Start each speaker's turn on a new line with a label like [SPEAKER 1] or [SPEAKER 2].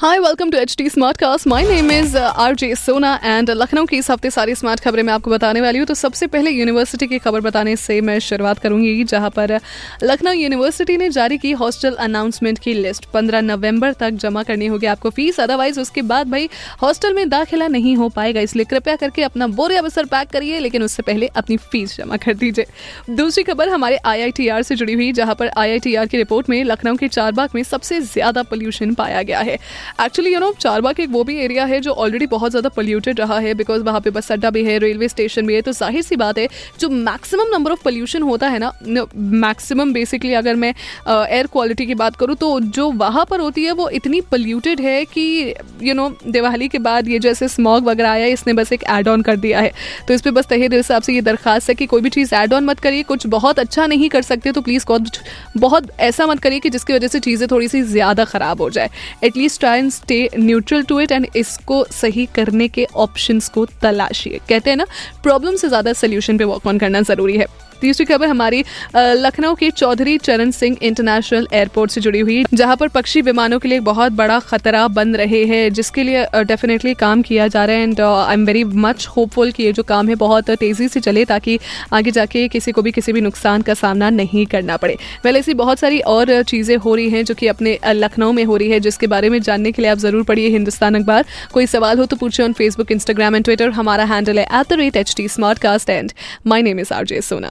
[SPEAKER 1] hi welcome to H T smart cast my name is R J Sona and Lucknow की इस हफ़्ते सारी smart खबरें मैं आपको बताने वाली हूँ। तो सबसे पहले यूनिवर्सिटी की खबर बताने से मैं शुरुआत करूँगी, जहाँ पर लखनऊ यूनिवर्सिटी ने जारी की हॉस्टल अनाउंसमेंट की लिस्ट 15 नवंबर तक जमा करनी होगी आपको फ़ीस अदरवाइज़ उसके बाद भाई हॉस्टल में दाखिला नहीं हो पाएगा। इसलिए कृपया करके अपना बोरे अवसर पैक करिए, लेकिन उससे पहले अपनी फ़ीस जमा कर दीजिए। दूसरी खबर हमारे आई से जुड़ी हुई, जहाँ पर आई की रिपोर्ट में लखनऊ के चारबाग में सबसे ज़्यादा पोल्यूशन पाया गया है। एक्चुअली यू नो चारबाग एक वो भी एरिया है जो ऑलरेडी बहुत ज़्यादा पोल्यूटेड रहा है बिकॉज़ वहाँ पे बस अड्डा भी है रेलवे स्टेशन भी है। तो ज़ाहिर सी बात है, जो मैक्सिमम नंबर ऑफ़ पोल्यूशन होता है ना मैक्सिमम बेसिकली अगर मैं एयर क्वालिटी की बात करूँ तो जो वहाँ पर होती है वो इतनी पोल्यूटेड है कि यू नो दिवाली के बाद ये जैसे स्मॉग वगैरह आया, इसने बस एक एड ऑन कर दिया है। तो इस पर बस तहे दिल से आपसे ये दरखास्त है कि कोई भी चीज़ एड ऑन मत करिए, कुछ बहुत अच्छा नहीं कर सकते तो प्लीज़ बहुत ऐसा मत करिए कि जिसकी वजह से चीज़ें थोड़ी सी ज़्यादा ख़राब हो जाए। At least try and stay neutral to it and इसको सही करने के ऑप्शंस को तलाशिए कहते हैं ना प्रॉब्लम से ज़्यादा सोल्यूशन पे वर्क ऑन करना ज़रूरी है तीसरी खबर हमारी लखनऊ के चौधरी चरण सिंह इंटरनेशनल एयरपोर्ट से जुड़ी हुई, जहाँ पर पक्षी विमानों के लिए बहुत बड़ा खतरा बन रहे हैं, जिसके लिए डेफिनेटली काम किया जा रहा है and I am very much hopeful कि ये जो काम है बहुत तेज़ी से चले, ताकि आगे जाके किसी को भी किसी भी नुकसान का सामना नहीं करना पड़े। वैसे ऐसी बहुत सारी और चीज़ें हो रही हैं जो कि अपने लखनऊ में हो रही है, जिसके बारे में जानने के लिए आप ज़रूर पढ़िए हिंदुस्तान अखबार। कोई सवाल हो तो पूछे on Facebook Instagram and Twitter हमारा हैंडल है at the rate H T smart cast and my name is R J Sona